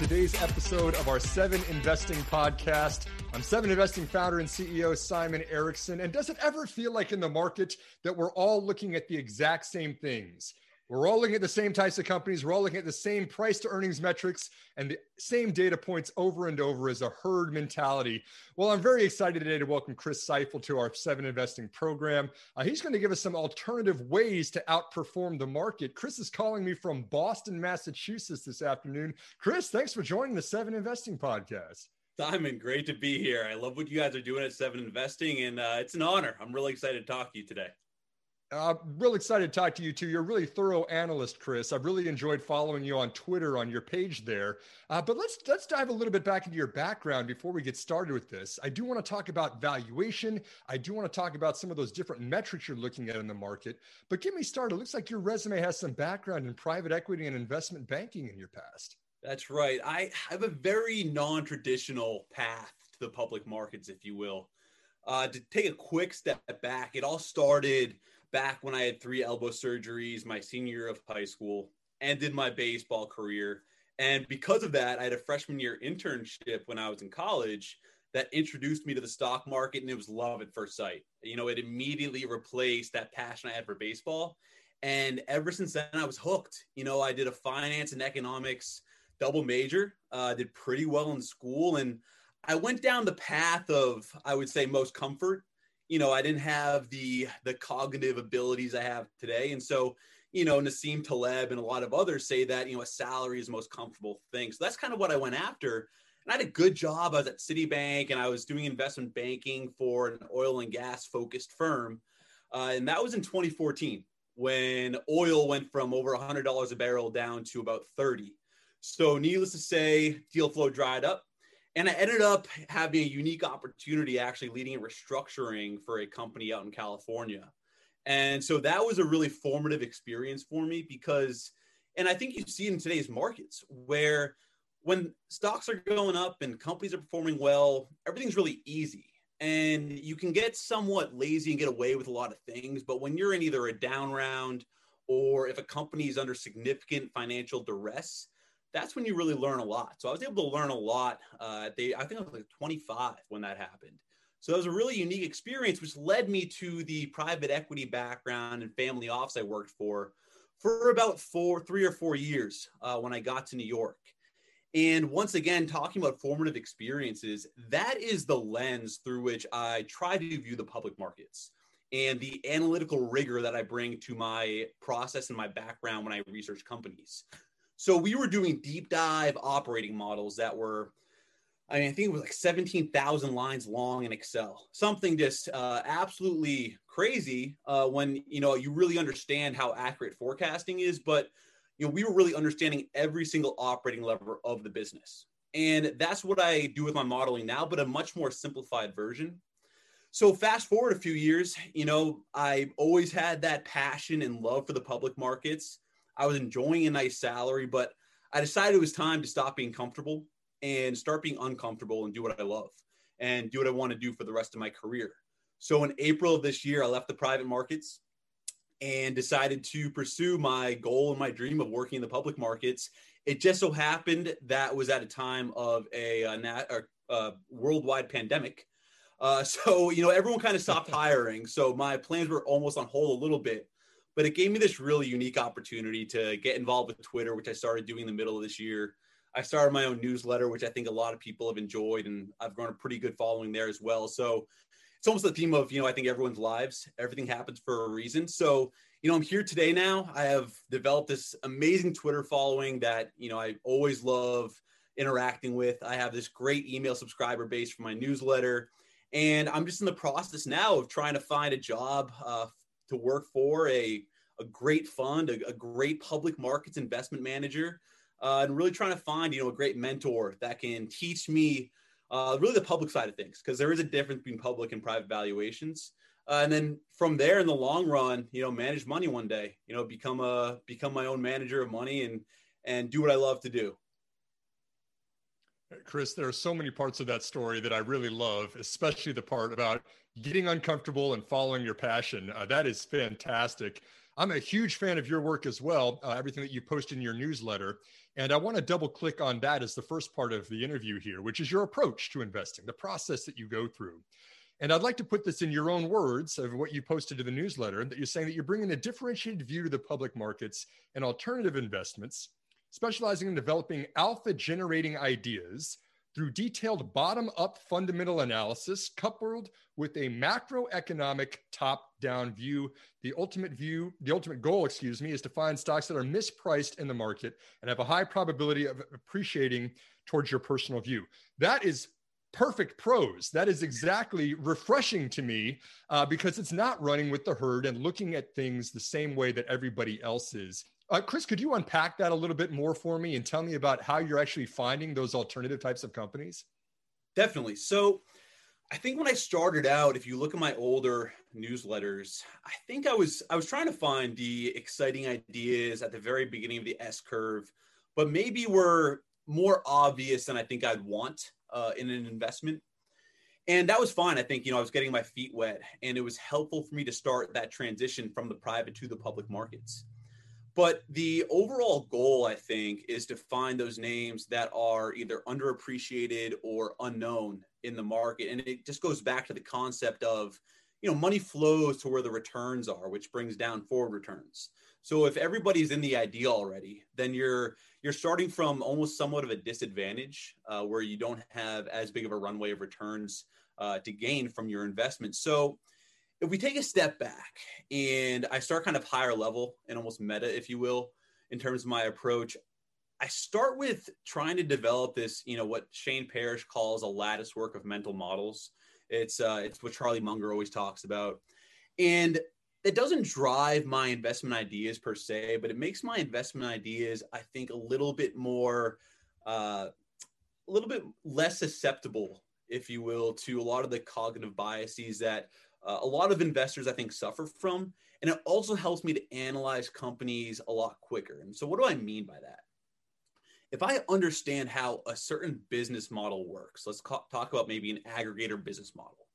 today's episode of our Seven Investing podcast. I'm Seven Investing founder and CEO Simon Erickson. And does it ever feel like in the market that we're all looking at the exact same things? We're all looking at the same types of companies. We're all looking at the same price to earnings metrics and the same data points over and over as a herd mentality. Well, I'm very excited today to welcome Chris Seifel to our seven investing program. Uh, he's going to give us some alternative ways to outperform the market. Chris is calling me from Boston, Massachusetts this afternoon. Chris, thanks for joining the Seven Investing Podcast. Simon, great to be here. I love what you guys are doing at Seven Investing, and uh, it's an honor. I'm really excited to talk to you today. I'm real excited to talk to you too. You're a really thorough analyst, Chris. I've really enjoyed following you on Twitter on your page there. Uh, but let's let's dive a little bit back into your background before we get started with this. I do want to talk about valuation. I do want to talk about some of those different metrics you're looking at in the market. But get me started. It looks like your resume has some background in private equity and investment banking in your past. That's right. I have a very non-traditional path to the public markets, if you will. Uh, to take a quick step back, it all started back when I had three elbow surgeries my senior year of high school, ended my baseball career. And because of that, I had a freshman year internship when I was in college that introduced me to the stock market, and it was love at first sight. You know, it immediately replaced that passion I had for baseball. And ever since then, I was hooked. You know, I did a finance and economics double major, uh, did pretty well in school. And I went down the path of, I would say, most comfort you know, I didn't have the the cognitive abilities I have today, and so you know, Nassim Taleb and a lot of others say that you know a salary is the most comfortable thing. So that's kind of what I went after. And I had a good job. I was at Citibank and I was doing investment banking for an oil and gas focused firm, uh, and that was in 2014 when oil went from over $100 a barrel down to about 30. So, needless to say, deal flow dried up and I ended up having a unique opportunity actually leading a restructuring for a company out in California. And so that was a really formative experience for me because, and I think you see in today's markets where when stocks are going up and companies are performing well, everything's really easy. And you can get somewhat lazy and get away with a lot of things. But when you're in either a down round or if a company is under significant financial duress, that's when you really learn a lot. So I was able to learn a lot. Uh, they, I think I was like 25 when that happened. So it was a really unique experience, which led me to the private equity background and family office I worked for for about four, three or four years uh, when I got to New York. And once again, talking about formative experiences, that is the lens through which I try to view the public markets and the analytical rigor that I bring to my process and my background when I research companies. So we were doing deep dive operating models that were, I mean, I think it was like 17,000 lines long in Excel, something just uh, absolutely crazy uh, when, you know, you really understand how accurate forecasting is. But, you know, we were really understanding every single operating lever of the business. And that's what I do with my modeling now, but a much more simplified version. So fast forward a few years, you know, I always had that passion and love for the public markets. I was enjoying a nice salary, but I decided it was time to stop being comfortable and start being uncomfortable and do what I love and do what I want to do for the rest of my career. So in April of this year, I left the private markets and decided to pursue my goal and my dream of working in the public markets. It just so happened that was at a time of a, a, a, a worldwide pandemic. Uh, so, you know, everyone kind of stopped hiring. So my plans were almost on hold a little bit but it gave me this really unique opportunity to get involved with Twitter, which I started doing in the middle of this year. I started my own newsletter, which I think a lot of people have enjoyed, and I've grown a pretty good following there as well. So it's almost the theme of, you know, I think everyone's lives, everything happens for a reason. So, you know, I'm here today now. I have developed this amazing Twitter following that, you know, I always love interacting with. I have this great email subscriber base for my newsletter. And I'm just in the process now of trying to find a job uh, to work for a, a great fund, a, a great public markets investment manager, uh, and really trying to find you know a great mentor that can teach me uh, really the public side of things because there is a difference between public and private valuations. Uh, and then from there, in the long run, you know, manage money one day. You know, become a become my own manager of money and and do what I love to do. Chris, there are so many parts of that story that I really love, especially the part about getting uncomfortable and following your passion. Uh, that is fantastic. I'm a huge fan of your work as well, uh, everything that you post in your newsletter. And I want to double click on that as the first part of the interview here, which is your approach to investing, the process that you go through. And I'd like to put this in your own words of what you posted to the newsletter that you're saying that you're bringing a differentiated view to the public markets and alternative investments, specializing in developing alpha generating ideas through detailed bottom up fundamental analysis coupled with a macroeconomic top down view. The ultimate view, the ultimate goal, excuse me, is to find stocks that are mispriced in the market and have a high probability of appreciating towards your personal view. That is perfect prose. That is exactly refreshing to me uh, because it's not running with the herd and looking at things the same way that everybody else is. Uh, Chris, could you unpack that a little bit more for me and tell me about how you're actually finding those alternative types of companies? Definitely. So, I think when I started out, if you look at my older newsletters, I think I was I was trying to find the exciting ideas at the very beginning of the S curve, but maybe were more obvious than I think I'd want uh, in an investment. And that was fine. I think, you know, I was getting my feet wet and it was helpful for me to start that transition from the private to the public markets. But the overall goal, I think, is to find those names that are either underappreciated or unknown in the market. And it just goes back to the concept of, you know, money flows to where the returns are, which brings down forward returns. So if everybody's in the idea already, then you're you're starting from almost somewhat of a disadvantage uh, where you don't have as big of a runway of returns uh, to gain from your investment. So if we take a step back and I start kind of higher level and almost meta, if you will, in terms of my approach, I start with trying to develop this, you know, what Shane Parrish calls a lattice work of mental models. It's uh, it's what Charlie Munger always talks about, and it doesn't drive my investment ideas per se, but it makes my investment ideas, I think, a little bit more, uh, a little bit less susceptible, if you will, to a lot of the cognitive biases that uh, a lot of investors, I think, suffer from. And it also helps me to analyze companies a lot quicker. And so, what do I mean by that? If I understand how a certain business model works, let's ca- talk about maybe an aggregator business model,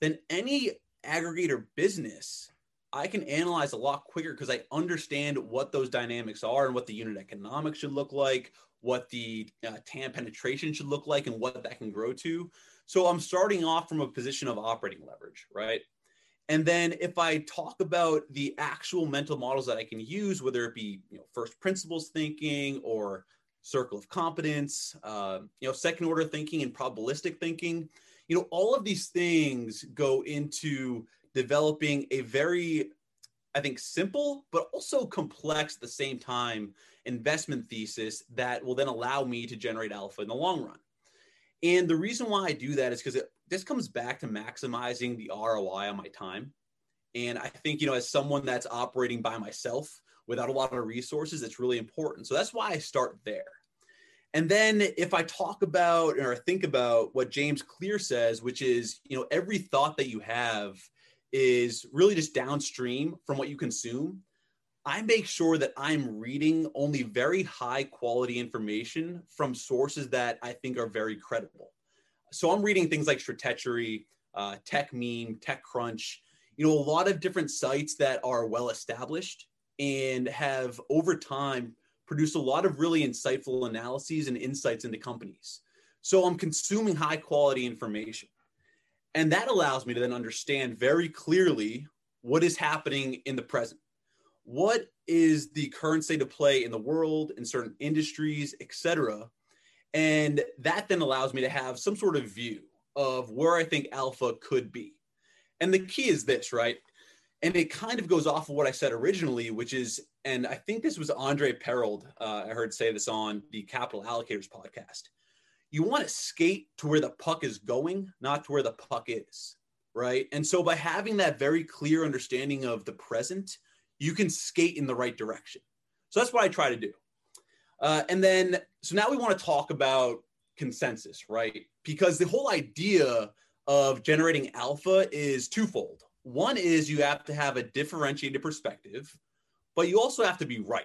then any aggregator business I can analyze a lot quicker because I understand what those dynamics are and what the unit economics should look like, what the uh, TAM penetration should look like, and what that can grow to. So I'm starting off from a position of operating leverage, right? And then if I talk about the actual mental models that I can use, whether it be you know first principles thinking or circle of competence, uh, you know second order thinking and probabilistic thinking, you know all of these things go into developing a very, I think, simple, but also complex at the same time investment thesis that will then allow me to generate alpha in the long run. And the reason why I do that is because this comes back to maximizing the ROI on my time. And I think, you know, as someone that's operating by myself without a lot of resources, it's really important. So that's why I start there. And then if I talk about or think about what James Clear says, which is, you know, every thought that you have is really just downstream from what you consume. I make sure that I'm reading only very high quality information from sources that I think are very credible. So I'm reading things like Stratechery, uh, Techmeme, TechCrunch, you know, a lot of different sites that are well established and have over time produced a lot of really insightful analyses and insights into companies. So I'm consuming high quality information. And that allows me to then understand very clearly what is happening in the present. What is the current state of play in the world, in certain industries, etc. And that then allows me to have some sort of view of where I think alpha could be. And the key is this, right? And it kind of goes off of what I said originally, which is, and I think this was Andre Perold, uh, I heard say this on the Capital Allocators podcast you want to skate to where the puck is going, not to where the puck is. Right. And so by having that very clear understanding of the present, you can skate in the right direction. So that's what I try to do. Uh, and then, so now we want to talk about consensus, right? Because the whole idea of generating alpha is twofold. One is you have to have a differentiated perspective, but you also have to be right.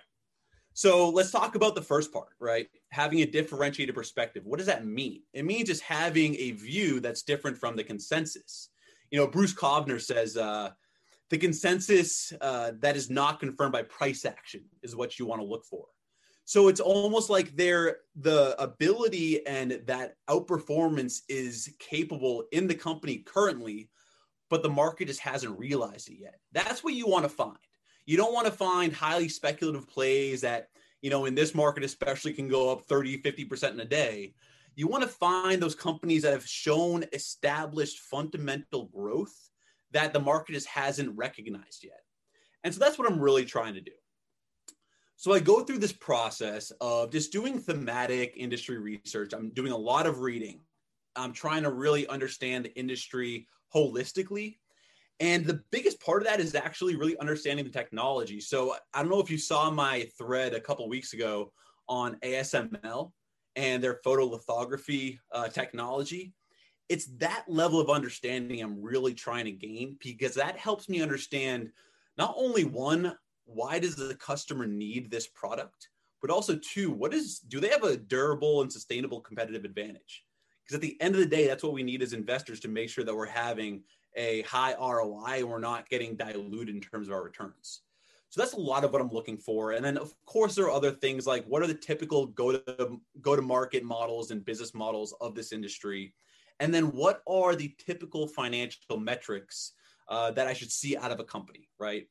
So let's talk about the first part, right? Having a differentiated perspective. What does that mean? It means just having a view that's different from the consensus. You know, Bruce Kovner says uh, the consensus uh, that is not confirmed by price action is what you want to look for. So it's almost like their the ability and that outperformance is capable in the company currently, but the market just hasn't realized it yet. That's what you want to find. You don't want to find highly speculative plays that, you know, in this market especially can go up 30, 50% in a day. You want to find those companies that have shown established fundamental growth that the market just hasn't recognized yet. And so that's what I'm really trying to do. So I go through this process of just doing thematic industry research. I'm doing a lot of reading. I'm trying to really understand the industry holistically. And the biggest part of that is actually really understanding the technology. So I don't know if you saw my thread a couple weeks ago on ASML and their photolithography uh, technology. It's that level of understanding I'm really trying to gain because that helps me understand not only one why does the customer need this product? But also, two, what is do they have a durable and sustainable competitive advantage? Because at the end of the day, that's what we need as investors to make sure that we're having a high ROI and we're not getting diluted in terms of our returns. So that's a lot of what I'm looking for. And then of course there are other things like what are the typical go to go to market models and business models of this industry? And then what are the typical financial metrics uh, that I should see out of a company, right?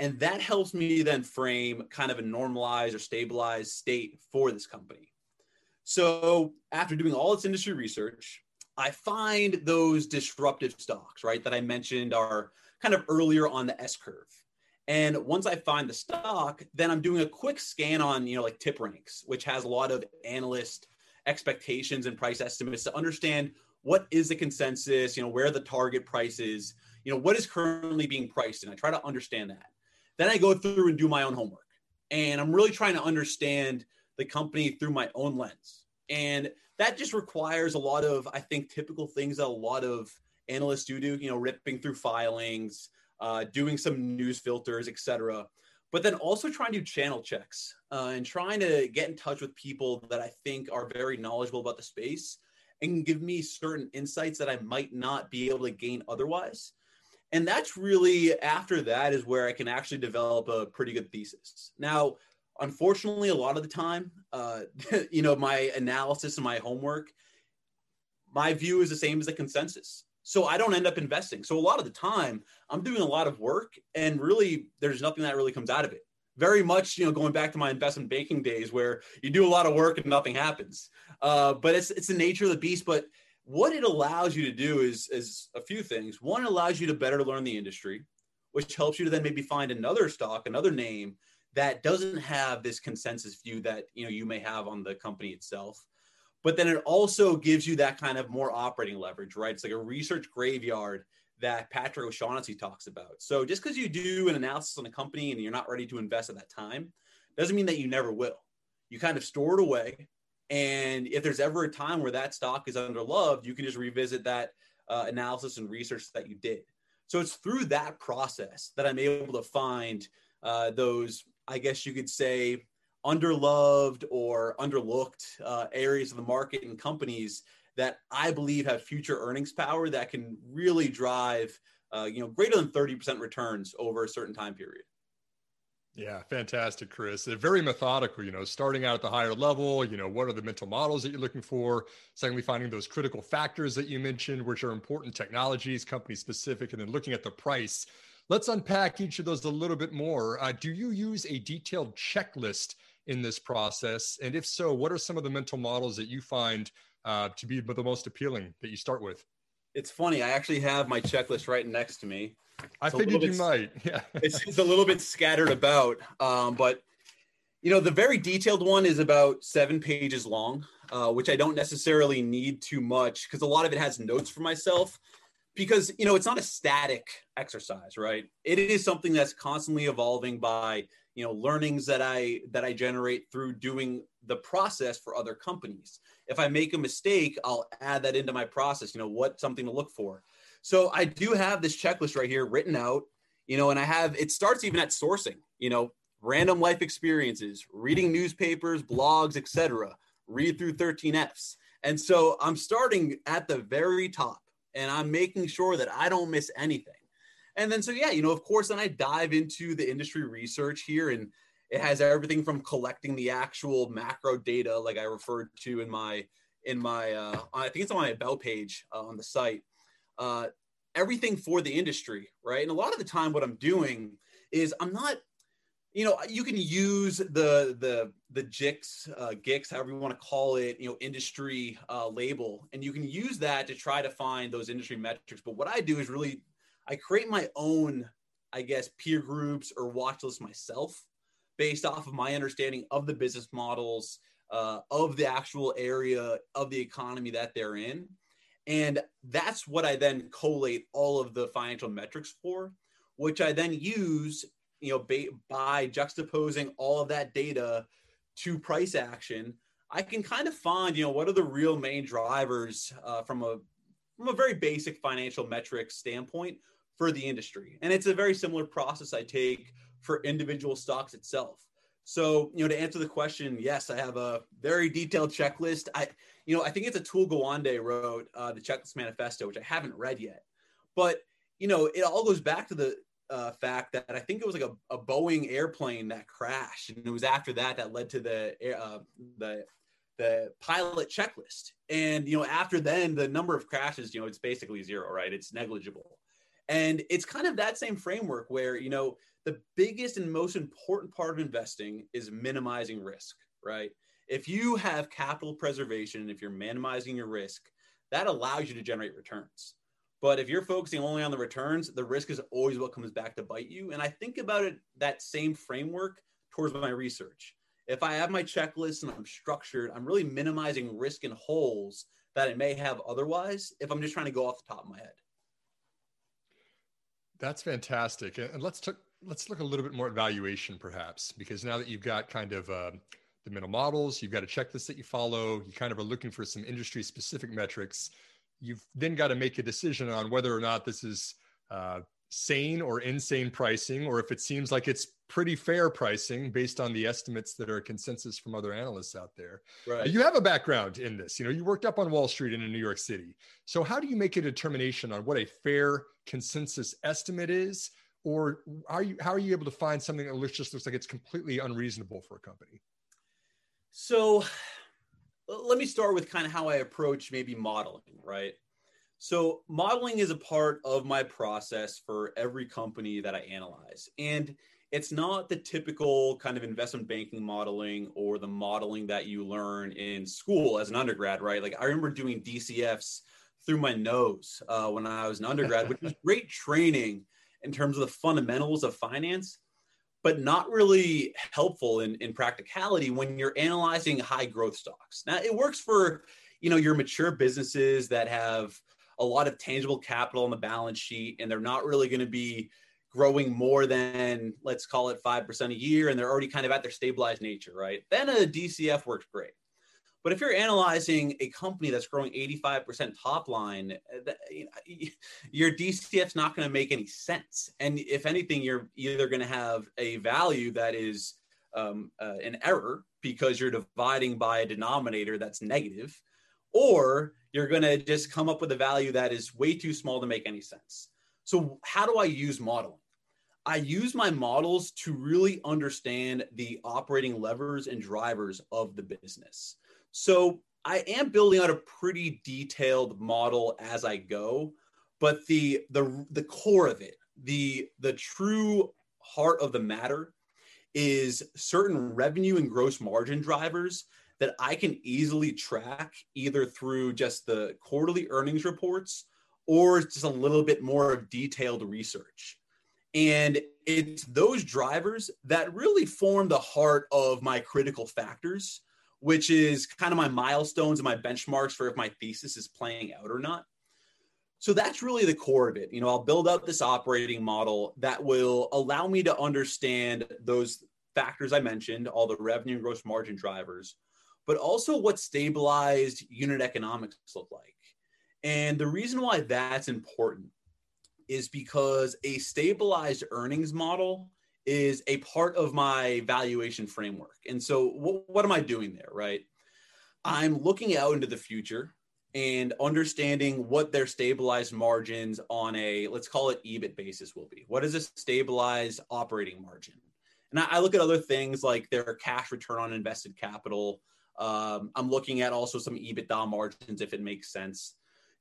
And that helps me then frame kind of a normalized or stabilized state for this company. So after doing all this industry research, I find those disruptive stocks, right, that I mentioned are kind of earlier on the S curve. And once I find the stock, then I'm doing a quick scan on, you know, like TipRanks, which has a lot of analyst expectations and price estimates to understand what is the consensus, you know, where the target price is, you know, what is currently being priced. And I try to understand that. Then I go through and do my own homework. And I'm really trying to understand the company through my own lens. And that just requires a lot of, I think, typical things that a lot of analysts do do, you know, ripping through filings, uh, doing some news filters, etc. But then also trying to channel checks uh, and trying to get in touch with people that I think are very knowledgeable about the space and give me certain insights that I might not be able to gain otherwise and that's really after that is where I can actually develop a pretty good thesis. Now, unfortunately, a lot of the time, uh, you know, my analysis and my homework, my view is the same as the consensus. So I don't end up investing. So a lot of the time, I'm doing a lot of work, and really, there's nothing that really comes out of it. Very much, you know, going back to my investment banking days, where you do a lot of work and nothing happens. Uh, but it's it's the nature of the beast. But what it allows you to do is is a few things. One allows you to better learn the industry, which helps you to then maybe find another stock, another name that doesn't have this consensus view that you know you may have on the company itself. But then it also gives you that kind of more operating leverage, right? It's like a research graveyard that Patrick O'Shaughnessy talks about. So just because you do an analysis on a company and you're not ready to invest at that time, doesn't mean that you never will. You kind of store it away, and if there's ever a time where that stock is underloved, you can just revisit that uh, analysis and research that you did. So it's through that process that I'm able to find uh, those, I guess you could say, underloved or underlooked uh, areas of the market and companies that I believe have future earnings power that can really drive, uh, you know, greater than 30% returns over a certain time period. Yeah, fantastic, Chris. They're very methodical, you know, starting out at the higher level, you know, what are the mental models that you're looking for? Secondly, finding those critical factors that you mentioned, which are important technologies, company specific, and then looking at the price. Let's unpack each of those a little bit more. Uh, do you use a detailed checklist in this process? And if so, what are some of the mental models that you find uh, to be the most appealing that you start with? It's funny. I actually have my checklist right next to me. I figured you might. Yeah. it's, it's, a little bit scattered about, um, but you know, the very detailed one is about seven pages long, uh, which I don't necessarily need too much because a lot of it has notes for myself. Because you know, it's not a static exercise, right? It is something that's constantly evolving by you know learnings that I that I generate through doing the process for other companies. If I make a mistake, I'll add that into my process. You know, what something to look for. So I do have this checklist right here written out, you know, and I have it starts even at sourcing, you know, random life experiences, reading newspapers, blogs, etc. Read through 13Fs. And so I'm starting at the very top and I'm making sure that I don't miss anything. And then, so yeah, you know, of course, then I dive into the industry research here and it has everything from collecting the actual macro data, like I referred to in my, in my, uh, I think it's on my about page uh, on the site, uh, everything for the industry, right? And a lot of the time, what I'm doing is I'm not you know you can use the the the GICS, uh, however you want to call it, you know, industry uh, label, and you can use that to try to find those industry metrics. But what I do is really, I create my own, I guess, peer groups or watch lists myself, based off of my understanding of the business models, uh, of the actual area of the economy that they're in, and that's what I then collate all of the financial metrics for, which I then use you know, ba- by juxtaposing all of that data to price action, I can kind of find, you know, what are the real main drivers uh, from a from a very basic financial metrics standpoint for the industry. And it's a very similar process I take for individual stocks itself. So, you know, to answer the question, yes, I have a very detailed checklist. I, you know, I think it's Atul Gawande wrote uh, the Checklist Manifesto, which I haven't read yet. But, you know, it all goes back to the uh, fact that I think it was like a, a, Boeing airplane that crashed, and it was after that that led to the uh, the the pilot checklist. And you know, after then, the number of crashes, you know, it's basically zero, right? It's negligible, and it's kind of that same framework where you know the biggest and most important part of investing is minimizing risk, right? If you have capital preservation, if you're minimizing your risk, that allows you to generate returns. But if you're focusing only on the returns, the risk is always what comes back to bite you. And I think about it that same framework towards my research. If I have my checklist and I'm structured, I'm really minimizing risk and holes that it may have otherwise if I'm just trying to go off the top of my head. That's fantastic. And let's talk, let's look a little bit more at valuation, perhaps, because now that you've got kind of uh, the mental models, you've got a checklist that you follow, you kind of are looking for some industry specific metrics you've then got to make a decision on whether or not this is uh, sane or insane pricing, or if it seems like it's pretty fair pricing based on the estimates that are consensus from other analysts out there. Right. You have a background in this. You know, you worked up on Wall Street and in New York City. So how do you make a determination on what a fair consensus estimate is? Or are you how are you able to find something that just looks like it's completely unreasonable for a company? So let me start with kind of how I approach maybe modeling, right? So, modeling is a part of my process for every company that I analyze. And it's not the typical kind of investment banking modeling or the modeling that you learn in school as an undergrad, right? Like, I remember doing DCFs through my nose uh, when I was an undergrad, which was great training in terms of the fundamentals of finance but not really helpful in, in practicality when you're analyzing high growth stocks. Now it works for you know your mature businesses that have a lot of tangible capital on the balance sheet and they're not really going to be growing more than let's call it 5% a year and they're already kind of at their stabilized nature, right? Then a DCF works great. But if you're analyzing a company that's growing 85% top line, uh, your DCF's not going to make any sense. And if anything, you're either going to have a value that is um, uh, an error because you're dividing by a denominator that's negative, or you're going to just come up with a value that is way too small to make any sense. So, how do I use modeling? I use my models to really understand the operating levers and drivers of the business. So I am building out a pretty detailed model as I go, but the the the core of it, the the true heart of the matter is certain revenue and gross margin drivers that I can easily track either through just the quarterly earnings reports or just a little bit more of detailed research. And it's those drivers that really form the heart of my critical factors which is kind of my milestones and my benchmarks for if my thesis is playing out or not. So that's really the core of it. You know, I'll build out this operating model that will allow me to understand those factors I mentioned, all the revenue and gross margin drivers, but also what stabilized unit economics look like. And the reason why that's important is because a stabilized earnings model is a part of my valuation framework. And so, what, am I doing there, right? I'm looking out into the future and understanding what their stabilized margins on a let's call it EBIT basis will be. What is a stabilized operating margin? And I, I look at other things like their cash return on invested capital. Um, I'm looking at also some EBITDA margins if it makes sense,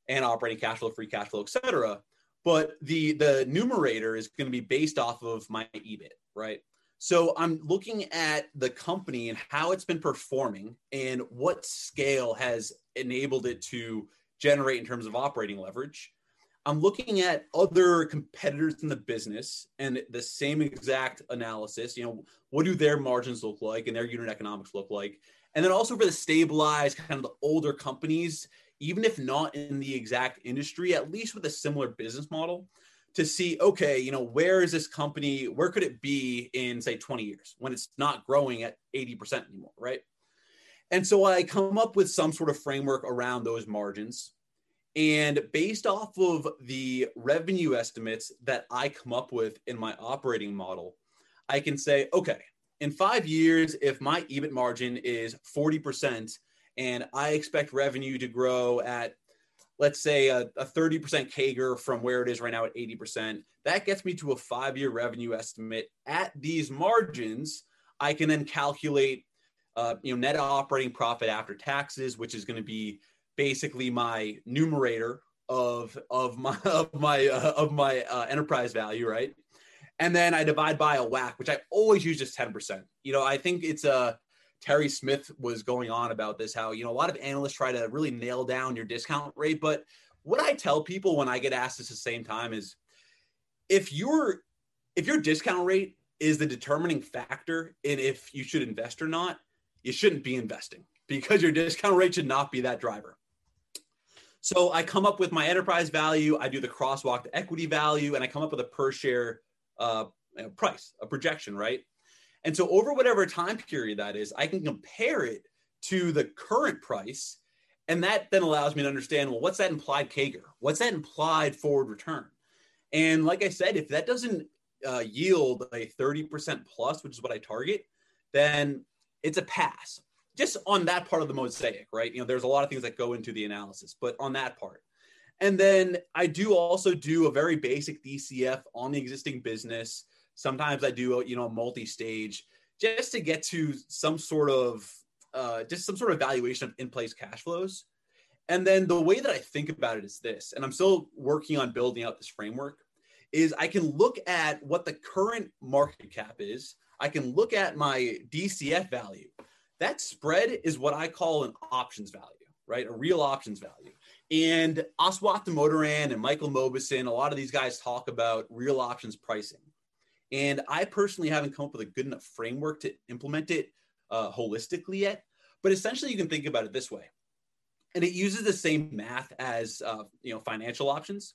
and operating cash flow, free cash flow, etc. But the the numerator is going to be based off of my EBIT, right? So I'm looking at the company and how it's been performing and what scale has enabled it to generate in terms of operating leverage. I'm looking at other competitors in the business and the same exact analysis. You know, what do their margins look like and their unit economics look like? And then also for the stabilized kind of the older companies, even if not in the exact industry, at least with a similar business model, to see okay you know where is this company where could it be in say 20 years when it's not growing at 80% anymore right? And so i come up with some sort of framework around those margins. And based off of the revenue estimates that i come up with in my operating model i can say okay in five years if my ebit margin is 40% and i expect revenue to grow at let's say a, a 30% CAGR from where it is right now at 80%, that gets me to a five year revenue estimate. At these margins, I can then calculate uh, you know, net operating profit after taxes, which is going to be basically my numerator of of my of my uh, of my uh, enterprise value, right? And then I divide by a WACC, which I always use just ten percent. You know, I think it's a Terry Smith was going on about this how, you know, a lot of analysts try to really nail down your discount rate. But what I tell people when I get asked this at the same time is if your if your discount rate is the determining factor in if you should invest or not, you shouldn't be investing because your discount rate should not be that driver. So I come up with my enterprise value, I do the crosswalk to equity value, and I come up with a per share uh, price, a projection, right? And so over whatever time period that is, I can compare it to the current price. And that then allows me to understand, well, what's that implied CAGR? What's that implied forward return? And like I said, if that doesn't uh, yield a 30% plus, which is what I target, then it's a pass. Just on that part of the mosaic, right? You know, there's a lot of things that go into the analysis, but on that part. And then I do also do a very basic DCF on the existing business Sometimes I do, you know, a multi-stage just to get to some sort of uh, just some sort of valuation of in-place cash flows. And then the way that I think about it is this, and I'm still working on building out this framework, is I can look at what the current market cap is. I can look at my DCF value. That spread is what I call an options value, right? A real options value. And Aswath Damodaran and Michael Mauboussin, a lot of these guys talk about real options pricing. And I personally haven't come up with a good enough framework to implement it uh, holistically yet. But essentially, you can think about it this way, and it uses the same math as uh, you know financial options,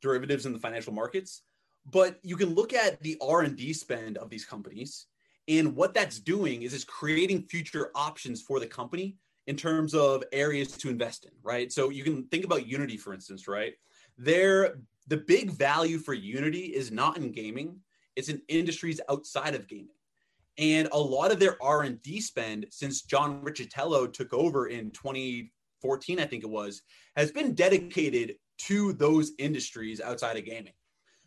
derivatives in the financial markets. But you can look at the R and D spend of these companies, and what that's doing is it's creating future options for the company in terms of areas to invest in. Right. So you can think about Unity, for instance. Right. There, the big value for Unity is not in gaming it's in industries outside of gaming. And a lot of their R&D spend since John Riccitiello took over in 2014, I think it was, has been dedicated to those industries outside of gaming.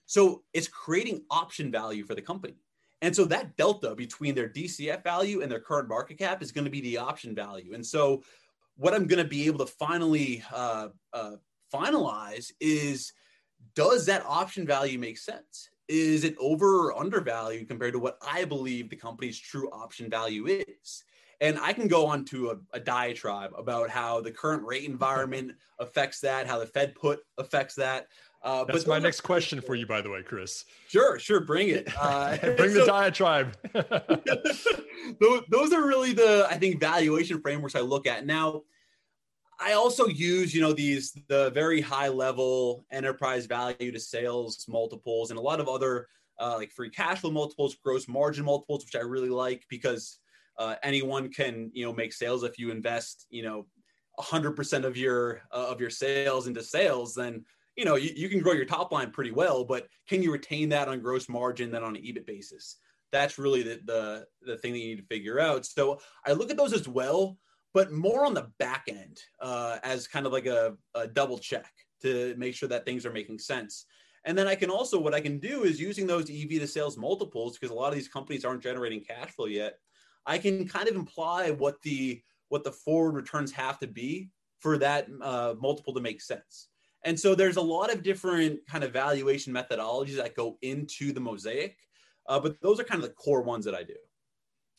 So it's creating option value for the company. And so that delta between their DCF value and their current market cap is going to be the option value. And so what I'm going to be able to finally uh, uh, finalize is does that option value make sense? Is it over or undervalued compared to what I believe the company's true option value is? And I can go on to a, a diatribe about how the current rate environment affects that, how the Fed put affects that. Uh, That's my next question for you, by the way, Chris. Sure, sure, bring it. Uh, bring so, the diatribe. those, those are really the, I think, valuation frameworks I look at. Now, I also use, you know, these the very high level enterprise value to sales multiples and a lot of other uh, like free cash flow multiples, gross margin multiples, which I really like because uh, anyone can, you know, make sales if you invest, you know, 100% of your uh, of your sales into sales, then you know you, you can grow your top line pretty well. But can you retain that on gross margin then on an EBIT basis? That's really the the the thing that you need to figure out. So I look at those as well but more on the back end uh, as kind of like a, a double check to make sure that things are making sense. And then I can also, what I can do is using those EV to sales multiples, because a lot of these companies aren't generating cash flow yet. I can kind of imply what the what the forward returns have to be for that uh, multiple to make sense. And so there's a lot of different kind of valuation methodologies that go into the mosaic, uh, but those are kind of the core ones that I do.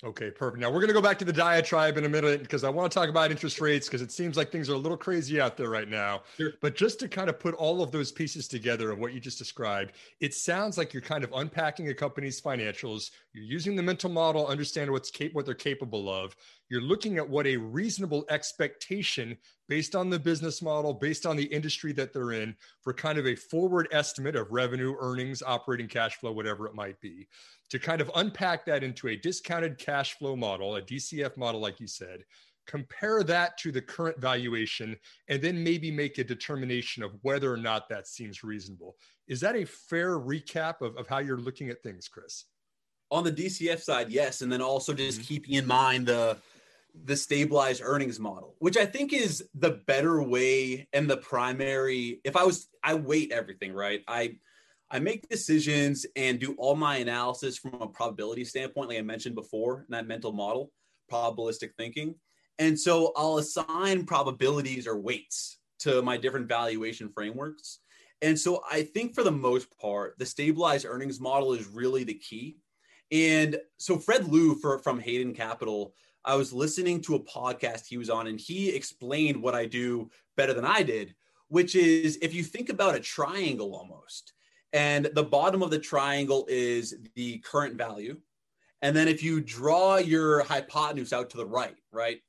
Okay, perfect. Now we're going to go back to the diatribe in a minute because I want to talk about interest rates because it seems like things are a little crazy out there right now. Sure. But just to kind of put all of those pieces together of what you just described, it sounds like you're kind of unpacking a company's financials. You're using the mental model, understand what's cap- what they're capable of. You're looking at what a reasonable expectation based on the business model, based on the industry that they're in, for kind of a forward estimate of revenue, earnings, operating cash flow, whatever it might be to kind of unpack that into a discounted cash flow model, a DCF model, like you said, compare that to the current valuation, and then maybe make a determination of whether or not that seems reasonable. Is that a fair recap of, of how you're looking at things, Chris? On the DCF side, yes. And then also just mm-hmm. keeping in mind the the stabilized earnings model, which I think is the better way and the primary. If I was, I weight everything, right? I I make decisions and do all my analysis from a probability standpoint, like I mentioned before, in that mental model, probabilistic thinking. And so I'll assign probabilities or weights to my different valuation frameworks. And so I think for the most part, the stabilized earnings model is really the key. And so Fred Liu for, from Hayden Capital, I was listening to a podcast he was on, and he explained what I do better than I did, which is if you think about a triangle almost, and the bottom of the triangle is the current value. And then if you draw your hypotenuse out to the right, right,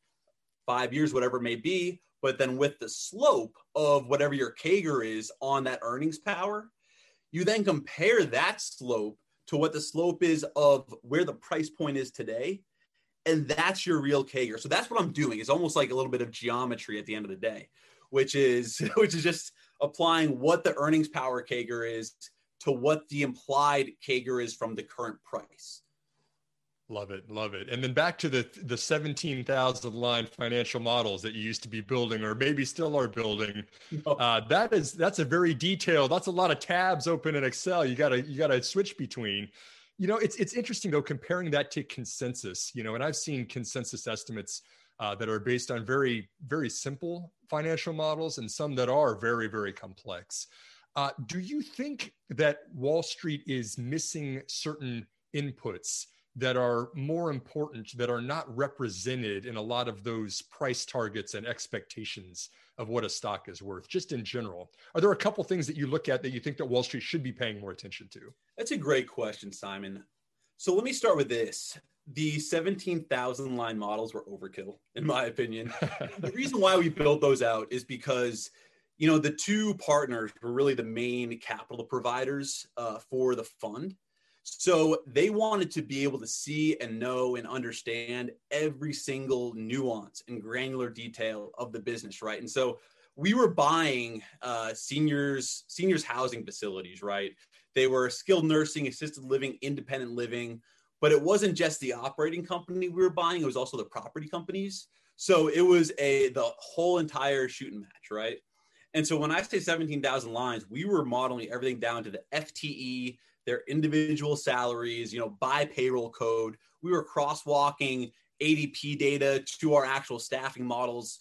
five years, whatever it may be, but then with the slope of whatever your CAGR is on that earnings power, you then compare that slope to what the slope is of where the price point is today. And that's your real CAGR. So that's what I'm doing. It's almost like a little bit of geometry at the end of the day, which is which is just applying what the earnings power CAGR is to what the implied CAGR is from the current price. Love it, love it. And then back to the the 17,000 line financial models that you used to be building or maybe still are building. No. Uh, that is that's a very detailed. That's a lot of tabs open in Excel. You got to you got to switch between. You know, it's it's interesting though comparing that to consensus, you know, and I've seen consensus estimates uh, that are based on very very simple financial models and some that are very very complex. Uh, do you think that Wall Street is missing certain inputs that are more important, that are not represented in a lot of those price targets and expectations of what a stock is worth, just in general? Are there a couple things that you look at that you think that Wall Street should be paying more attention to? That's a great question, Simon. So let me start with this. The 17,000 line models were overkill, in my opinion. the reason why we built those out is because you know, the two partners were really the main capital providers uh, for the fund. So they wanted to be able to see and know and understand every single nuance and granular detail of the business, right? And so we were buying uh, seniors seniors housing facilities, right? They were skilled nursing, assisted living, independent living, but it wasn't just the operating company we were buying; it was also the property companies. So it was a the whole entire shooting match, right? And so when I say 17,000 lines, we were modeling everything down to the FTE, their individual salaries, you know, by payroll code. We were crosswalking ADP data to our actual staffing models.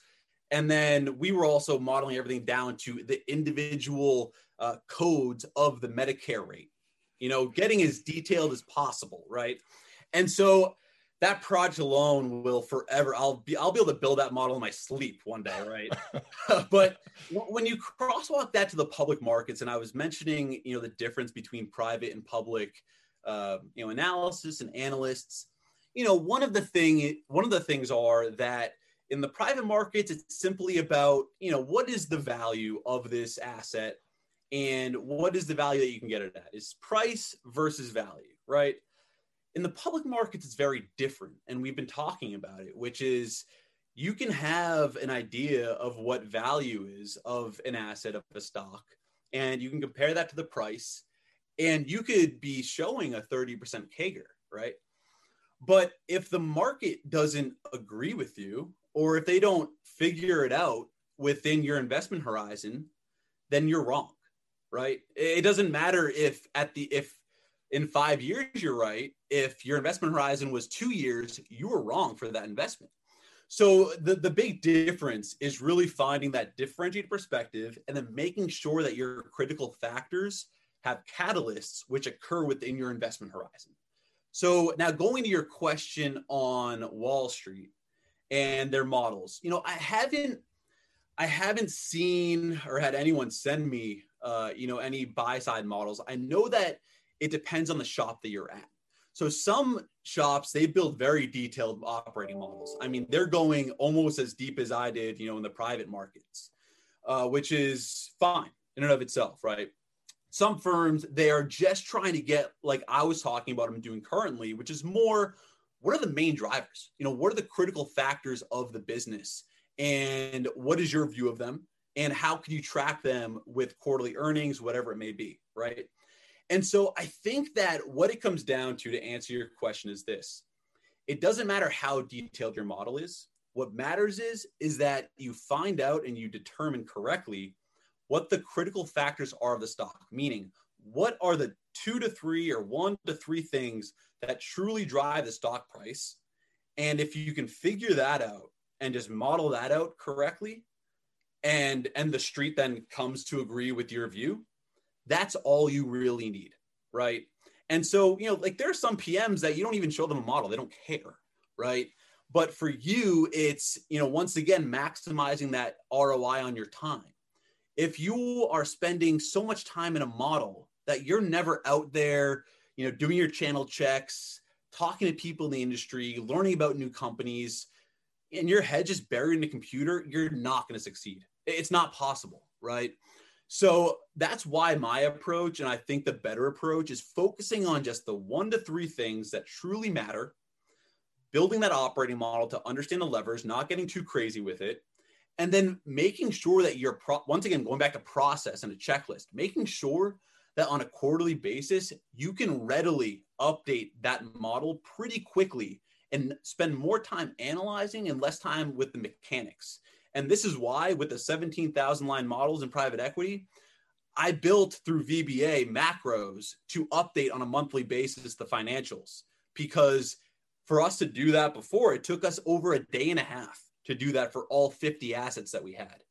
And then we were also modeling everything down to the individual uh, codes of the Medicare rate, you know, getting as detailed as possible, right? And so that project alone will forever i'll be i'll be able to build that model in my sleep one day right? But when you crosswalk that to the public markets and i was mentioning you know the difference between private and public uh, you know analysis and analysts you know one of the thing one of the things are that in the private markets it's simply about you know what is the value of this asset and what is the value that you can get it at? Is price versus value right in the public markets it's very different and we've been talking about it which is you can have an idea of what value is of an asset of a stock and you can compare that to the price and you could be showing a 30% CAGR, right? But if the market doesn't agree with you or if they don't figure it out within your investment horizon, then you're wrong, right? It doesn't matter if at the if in 5 years you're right, if your investment horizon was 2 years, you were wrong for that investment. So the the big difference is really finding that differentiated perspective and then making sure that your critical factors have catalysts which occur within your investment horizon. So now going to your question on Wall Street and their models, you know, I haven't I haven't seen or had anyone send me uh, you know any buy side models. I know that it depends on the shop that you're at. So some shops they build very detailed operating models. I mean, they're going almost as deep as I did, you know, in the private markets, uh, which is fine in and of itself, right? Some firms they are just trying to get like I was talking about I'm doing currently, which is more what are the main drivers? You know, what are the critical factors of the business, and what is your view of them, and how can you track them with quarterly earnings, whatever it may be, right? And so I think that what it comes down to to answer your question is this. It doesn't matter how detailed your model is. What matters is is that you find out and you determine correctly what the critical factors are of the stock, meaning what are the 2 to 3 or 1 to 3 things that truly drive the stock price? And if you can figure that out and just model that out correctly and and the street then comes to agree with your view, that's all you really need, right? And so, you know, like there are some PMs that you don't even show them a model, they don't care, right? But for you, it's, you know, once again, maximizing that ROI on your time. If you are spending so much time in a model that you're never out there, you know, doing your channel checks, talking to people in the industry, learning about new companies, and your head just buried in a computer, you're not going to succeed. It's not possible, right? So that's why my approach, and I think the better approach, is focusing on just the one to three things that truly matter, building that operating model to understand the levers, not getting too crazy with it, and then making sure that you're, pro- once again, going back to process and a checklist, making sure that on a quarterly basis, you can readily update that model pretty quickly and spend more time analyzing and less time with the mechanics. And this is why, with the 17,000 line models in private equity, I built through VBA macros to update on a monthly basis the financials. Because for us to do that before, it took us over a day and a half to do that for all 50 assets that we had.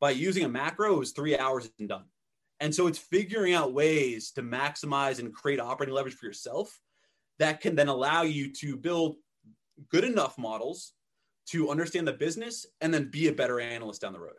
By using a macro, it was three hours and done. And so it's figuring out ways to maximize and create operating leverage for yourself that can then allow you to build good enough models to understand the business and then be a better analyst down the road.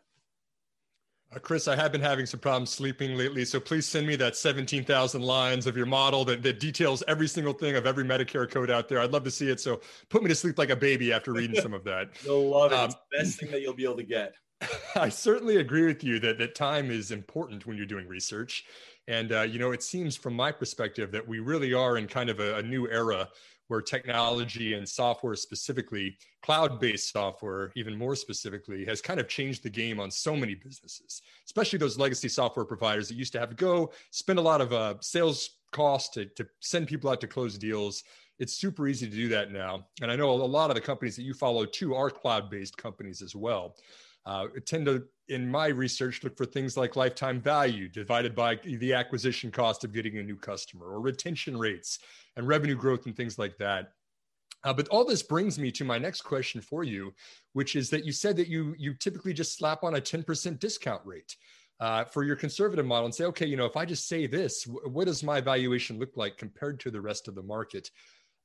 Uh, Chris, I have been having some problems sleeping lately, so please send me that 17,000 lines of your model that, that details every single thing of every Medicare code out there. I'd love to see it. So put me to sleep like a baby after reading some of that. you'll love it. Um, it's the best thing that you'll be able to get. I certainly agree with you that, that time is important when you're doing research. And, uh, you know, it seems from my perspective that we really are in kind of a, a new era where technology and software specifically cloud-based software even more specifically has kind of changed the game on so many businesses especially those legacy software providers that used to have to go spend a lot of uh, sales costs to, to send people out to close deals. It's super easy to do that now. And i know a lot of the companies that you follow too are cloud-based companies as well uh, tend to in my research look for things like lifetime value divided by the acquisition cost of getting a new customer or retention rates and revenue growth and things like that. Uh, but all this brings me to my next question for you, which is that you said that you you typically just slap on a 10% discount rate uh, for your conservative model and say, okay, you know, if I just say this, what does my valuation look like compared to the rest of the market?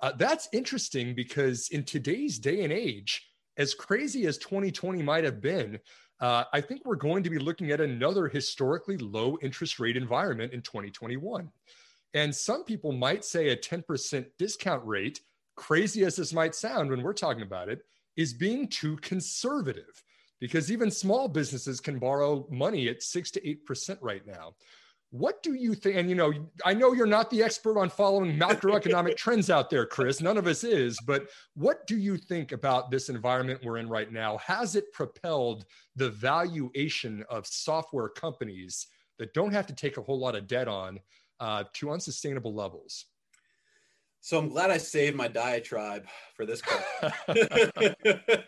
Uh, that's interesting because in today's day and age, as crazy as 2020 might have been, uh, I think we're going to be looking at another historically low interest rate environment in 2021. And some people might say a 10% discount rate, crazy as this might sound when we're talking about it, is being too conservative because even small businesses can borrow money at 6 to 8% right now. What do you think? And you know, I know you're not the expert on following macroeconomic trends out there, Chris. None of us is. But what do you think about this environment we're in right now? Has it propelled the valuation of software companies that don't have to take a whole lot of debt on uh, to unsustainable levels? So I'm glad I saved my diatribe for this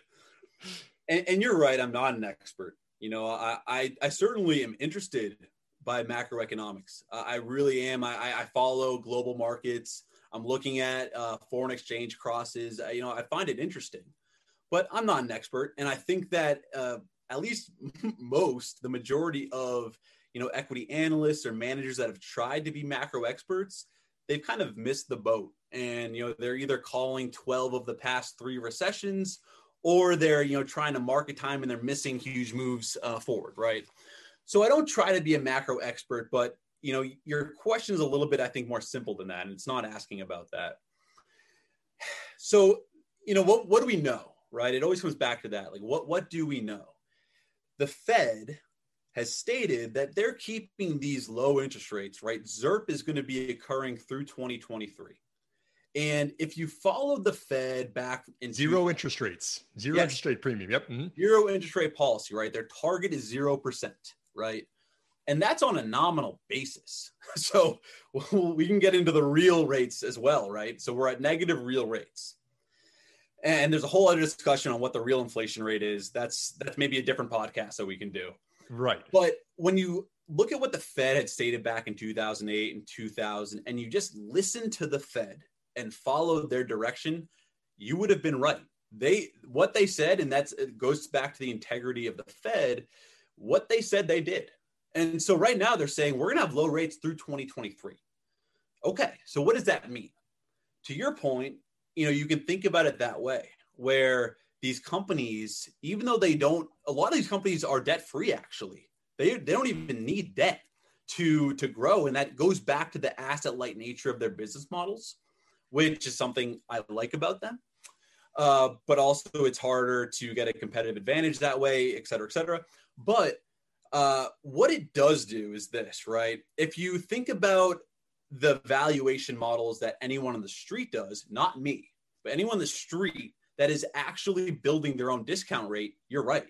And, and you're right. I'm not an expert. You know, I, I, I certainly am interested by macroeconomics. Uh, I really am. I, I follow global markets. I'm looking at uh, foreign exchange crosses. you know, I find it interesting, but I'm not an expert. And I think that uh, at least most, the majority of you know equity analysts or managers that have tried to be macro experts, they've kind of missed the boat. And you know, they're either calling 12 of the past three recessions, or they're you know trying to market time and they're missing huge moves uh, forward, right? So I don't try to be a macro expert, but you know, your question is a little bit, I think, more simple than that, and it's not asking about that. So, you know, what what do we know, right? It always comes back to that. Like, what what do we know? The Fed has stated that they're keeping these low interest rates, right? ZIRP is going to be occurring through 2023. And if you follow the Fed back in zero interest rates, zero yes, interest rate premium, yep, mm-hmm. zero interest rate policy, right? Their target is zero percent, right? and that's on a nominal basis. So we can get into the real rates as well, right? So we're at negative real rates. And there's a whole other discussion on what the real inflation rate is. That's that's maybe a different podcast that we can do. Right. But when you look at what the Fed had stated back in 2008 and 2000 and you just listen to the Fed and follow their direction, you would have been right. They what they said and that's it goes back to the integrity of the Fed. What they said they did and so right now they're saying we're going to have low rates through 2023. Okay, so what does that mean? To your point, you know, you can think about it that way, where these companies, even though they don't, a lot of these companies are debt free. Actually, they they don't even need debt to to grow, and that goes back to the asset light nature of their business models, which is something I like about them. Uh, but also, it's harder to get a competitive advantage that way, et cetera, et cetera. But uh, what it does do is this, right? If you think about the valuation models that anyone on the street does, not me, but anyone on the street that is actually building their own discount rate, you're right.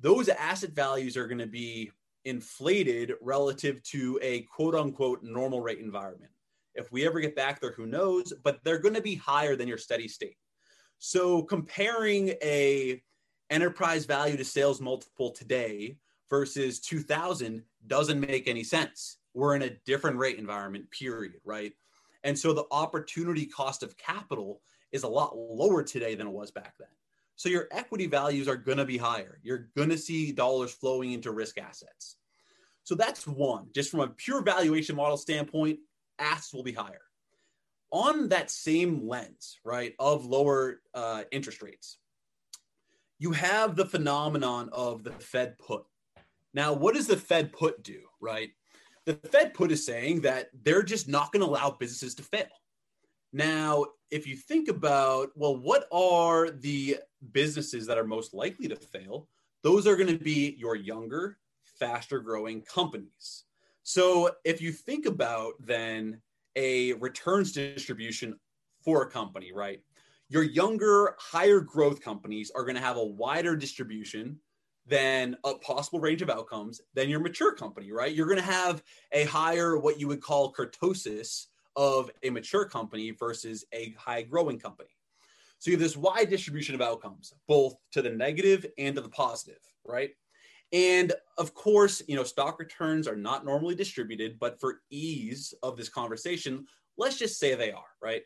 Those asset values are going to be inflated relative to a quote unquote normal rate environment. If we ever get back there, who knows? But they're going to be higher than your steady state. So comparing a enterprise value to sales multiple today versus 2000 doesn't make any sense. We're in a different rate environment, period, right? And so the opportunity cost of capital is a lot lower today than it was back then. So your equity values are going to be higher. You're going to see dollars flowing into risk assets. So that's one. Just from a pure valuation model standpoint, assets will be higher. On that same lens, right, of lower uh, interest rates, you have the phenomenon of the Fed put. Now, what does the Fed put do, right? The Fed put is saying that they're just not going to allow businesses to fail. Now, if you think about, well, what are the businesses that are most likely to fail? Those are going to be your younger, faster growing companies. So if you think about then a returns distribution for a company, right? Your younger, higher growth companies are going to have a wider distribution than a possible range of outcomes than your mature company, right? You're going to have a higher, what you would call kurtosis of a mature company versus a high growing company. So you have this wide distribution of outcomes, both to the negative and to the positive, right? And of course, you know, stock returns are not normally distributed, but for ease of this conversation, let's just say they are, right?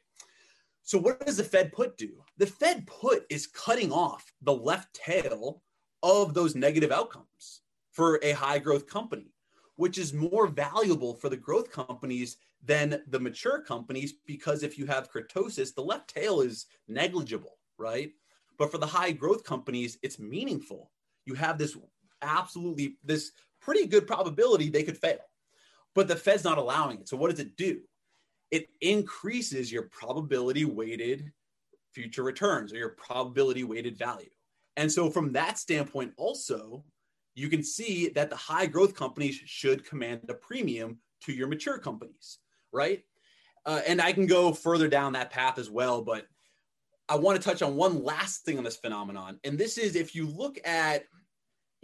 So what does the Fed put do? The Fed put is cutting off the left tail of those negative outcomes for a high growth company, which is more valuable for the growth companies than the mature companies because if you have kurtosis, the left tail is negligible, right? But for the high growth companies, it's meaningful. You have this absolutely this pretty good probability they could fail. But the Fed's not allowing it. So what does it do? It increases your probability weighted future returns or your probability weighted value. And so, from that standpoint, also, you can see that the high growth companies should command a premium to your mature companies, right? Uh, and I can go further down that path as well, but I want to touch on one last thing on this phenomenon. And this is if you look at,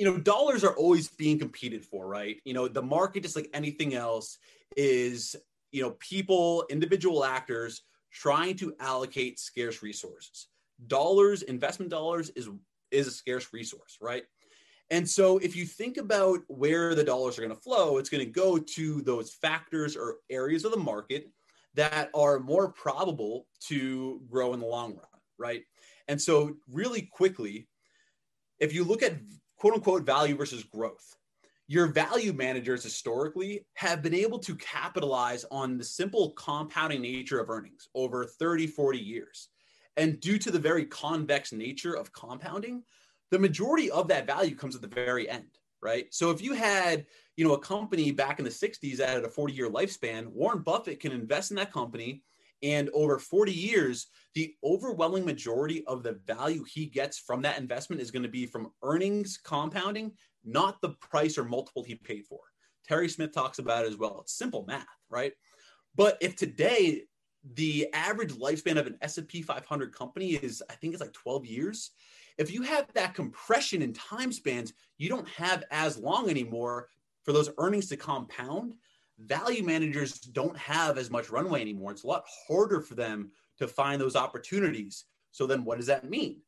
you know, dollars are always being competed for, right? You know, the market, just like anything else, is, you know, people, individual actors trying to allocate scarce resources. Dollars, investment dollars is is a scarce resource, right? And so if you think about where the dollars are going to flow, it's going to go to those factors or areas of the market that are more probable to grow in the long run, right? And so really quickly, if you look at quote unquote value versus growth, your value managers historically have been able to capitalize on the simple compounding nature of earnings over 30, 40 years. And due to the very convex nature of compounding, the majority of that value comes at the very end, right? So if you had, you know, a company back in the 60s that had a 40 year lifespan, Warren Buffett can invest in that company and over 40 years, the overwhelming majority of the value he gets from that investment is going to be from earnings compounding, not the price or multiple he paid for. Terry Smith talks about it as well. It's simple math, right? But if today the average lifespan of an S&P 500 company is I think it's like 12 years, if you have that compression in time spans, you don't have as long anymore for those earnings to compound. Value managers don't have as much runway anymore. It's a lot harder for them to find those opportunities. So then what does that mean?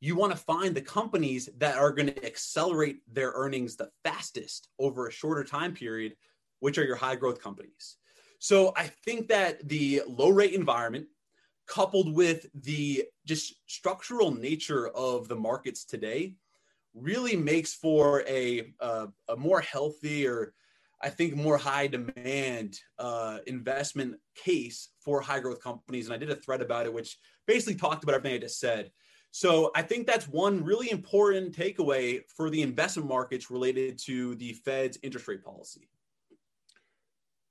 You want to find the companies that are going to accelerate their earnings the fastest over a shorter time period, which are your high growth companies. So I think that the low rate environment coupled with the just structural nature of the markets today really makes for a, a, a more healthy or I think more high demand uh, investment case for high growth companies. And I did a thread about it, which basically talked about everything I just said. So I think that's one really important takeaway for the investment markets related to the Fed's interest rate policy.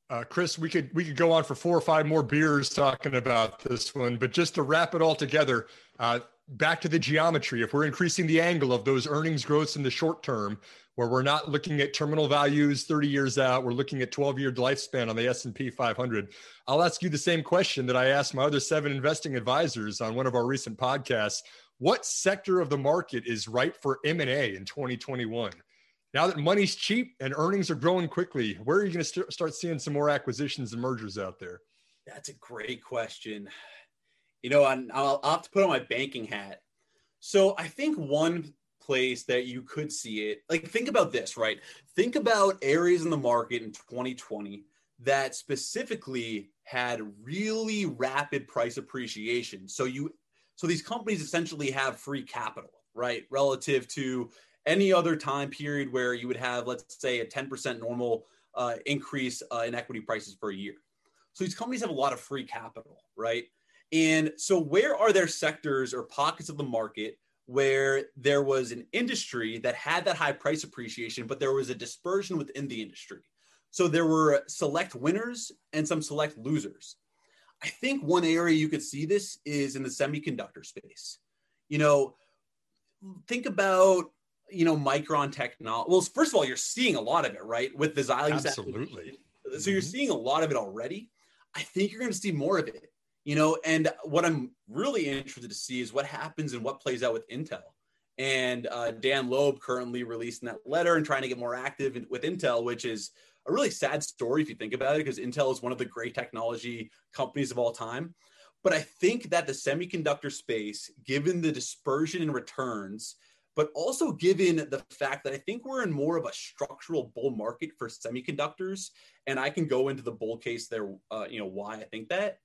Uh, Chris, we could we could go on for four or five more beers talking about this one, but just to wrap it all together, uh, back to the geometry. If we're increasing the angle of those earnings growths in the short term, where we're not looking at terminal values 30 years out, we're looking at 12 year lifespan on the S&P 500. I'll ask you the same question that I asked my other seven investing advisors on one of our recent podcasts. What sector of the market is ripe for M&A in 2021? now that money's cheap and earnings are growing quickly, where are you going to st- start seeing some more acquisitions and mergers out there? That's a great question. You know, I'll, I'll have to put on my banking hat. So I think one place that you could see it, like think about this, right? Think about areas in the market in 2020 that specifically had really rapid price appreciation. So you, so these companies essentially have free capital, right? Relative to any other time period where you would have, let's say, a 10% normal uh, increase uh, in equity prices per year. So these companies have a lot of free capital, right? And so, where are there sectors or pockets of the market where there was an industry that had that high price appreciation, but there was a dispersion within the industry? So, there were select winners and some select losers. I think one area you could see this is in the semiconductor space. You know, think about you know, Micron technology. Well, first of all, you're seeing a lot of it, right? With the Xilinx. Absolutely. So you're mm-hmm. seeing a lot of it already. I think you're going to see more of it, you know, and what I'm really interested to see is what happens and what plays out with Intel. And uh, Dan Loeb currently releasing that letter and trying to get more active with Intel, which is a really sad story if you think about it, because Intel is one of the great technology companies of all time. But I think that the semiconductor space, given the dispersion in returns, but also given the fact that I think we're in more of a structural bull market for semiconductors, and I can go into the bull case there, uh, you know, why I think that.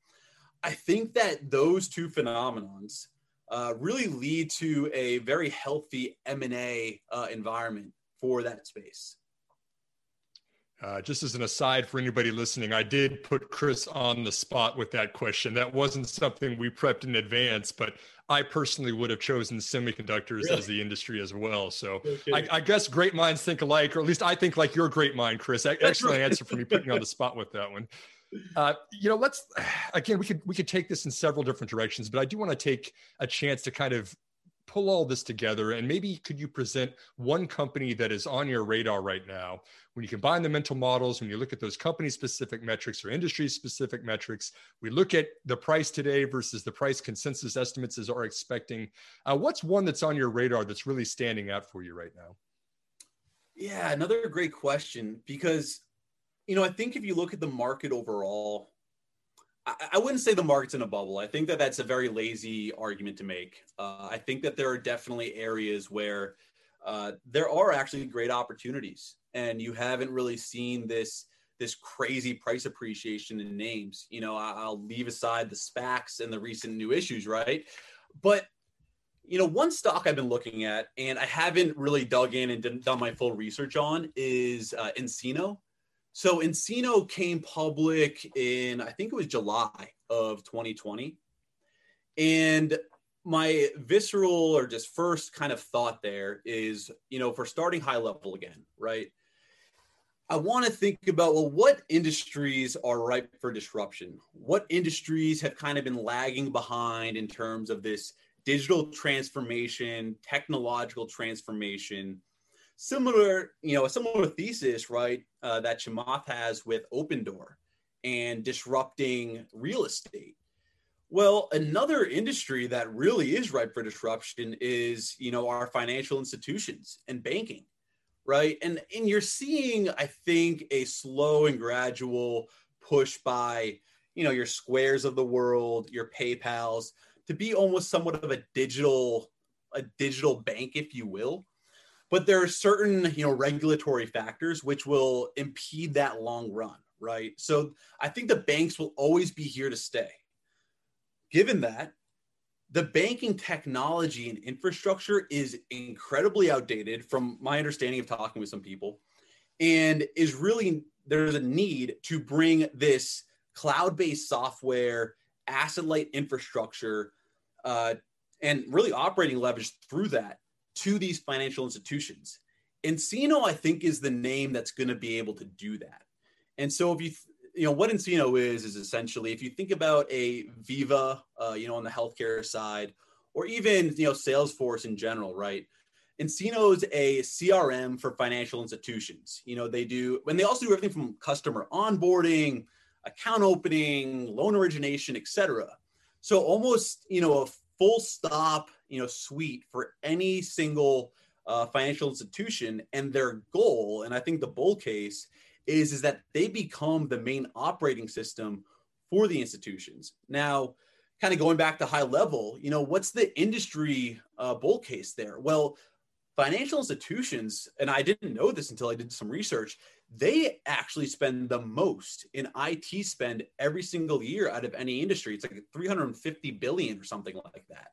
I think that those two phenomenons uh, really lead to a very healthy M&A uh, environment for that space. Uh, just as an aside for anybody listening, I did put Chris on the spot with that question. That wasn't something we prepped in advance, but I personally would have chosen semiconductors really? as the industry as well. So okay. I, I, guess great minds think alike, or at least I think like your great mind, Chris. Excellent right. answer for me putting on the spot with that one. Uh, you know, let's again we could we could take this in several different directions, but I do want to take a chance to kind of pull all this together. And maybe could you present one company that is on your radar right now? When you combine the mental models when you look at those company specific metrics or industry specific metrics we look at the price today versus the price consensus estimates as are expecting. Uh, what's one that's on your radar that's really standing out for you right now? Yeah another great question because you know i think if you look at the market overall I, I wouldn't say the market's in a bubble. I think that that's a very lazy argument to make. Uh, I think that there are definitely areas where uh, there are actually great opportunities, and you haven't really seen this this crazy price appreciation in names. You know, I'll leave aside the SPACs and the recent new issues, right? But you know, one stock I've been looking at, and I haven't really dug in and done my full research on, is uh, nCino. So nCino came public in I think it was July of 2020, and my visceral or just first kind of thought there is, you know, for starting high level again, right? I want to think about well, what industries are ripe for disruption? What industries have kind of been lagging behind in terms of this digital transformation, technological transformation? Similar, you know, a similar thesis, right, uh, that Chamath has with Opendoor and disrupting real estate. Well, another industry that really is ripe for disruption is, you know, our financial institutions and banking right? And and you're seeing, I think, a slow and gradual push by, you know, your squares of the world, your PayPal's, to be almost somewhat of a digital, a digital bank, if you will. But there are certain, you know, regulatory factors which will impede that long run, right? So I think the banks will always be here to stay. Given that, the banking technology and infrastructure is incredibly outdated from my understanding of talking with some people and is really there's a need to bring this cloud-based software asset-light infrastructure uh, and really operating leverage through that to these financial institutions nCino i think is the name that's going to be able to do that and so if you you know what nCino is is essentially if you think about a Veeva, uh, you know, on the healthcare side, or even you know Salesforce in general, right? nCino is a CRM for financial institutions. You know, they do and they also do everything from customer onboarding, account opening, loan origination, etc. So almost you know a full stop you know suite for any single uh, financial institution and their goal, and I think the bull case is is that they become the main operating system for the institutions. Now, kind of going back to high level, you know, what's the industry uh, bull case there? Well, financial institutions, and I didn't know this until I did some research, they actually spend the most in IT spend every single year out of any industry. It's like 350 billion or something like that.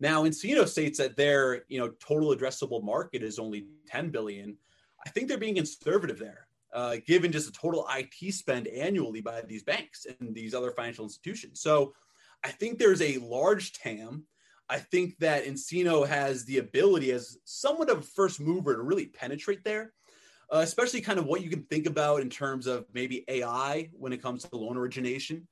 Now, nCino states that their you know total addressable market is only 10 billion. I think they're being conservative there uh, given just the total IT spend annually by these banks and these other financial institutions. So I think there's a large TAM. I think that nCino has the ability as somewhat of a first mover to really penetrate there, uh, especially kind of what you can think about in terms of maybe AI when it comes to loan origination.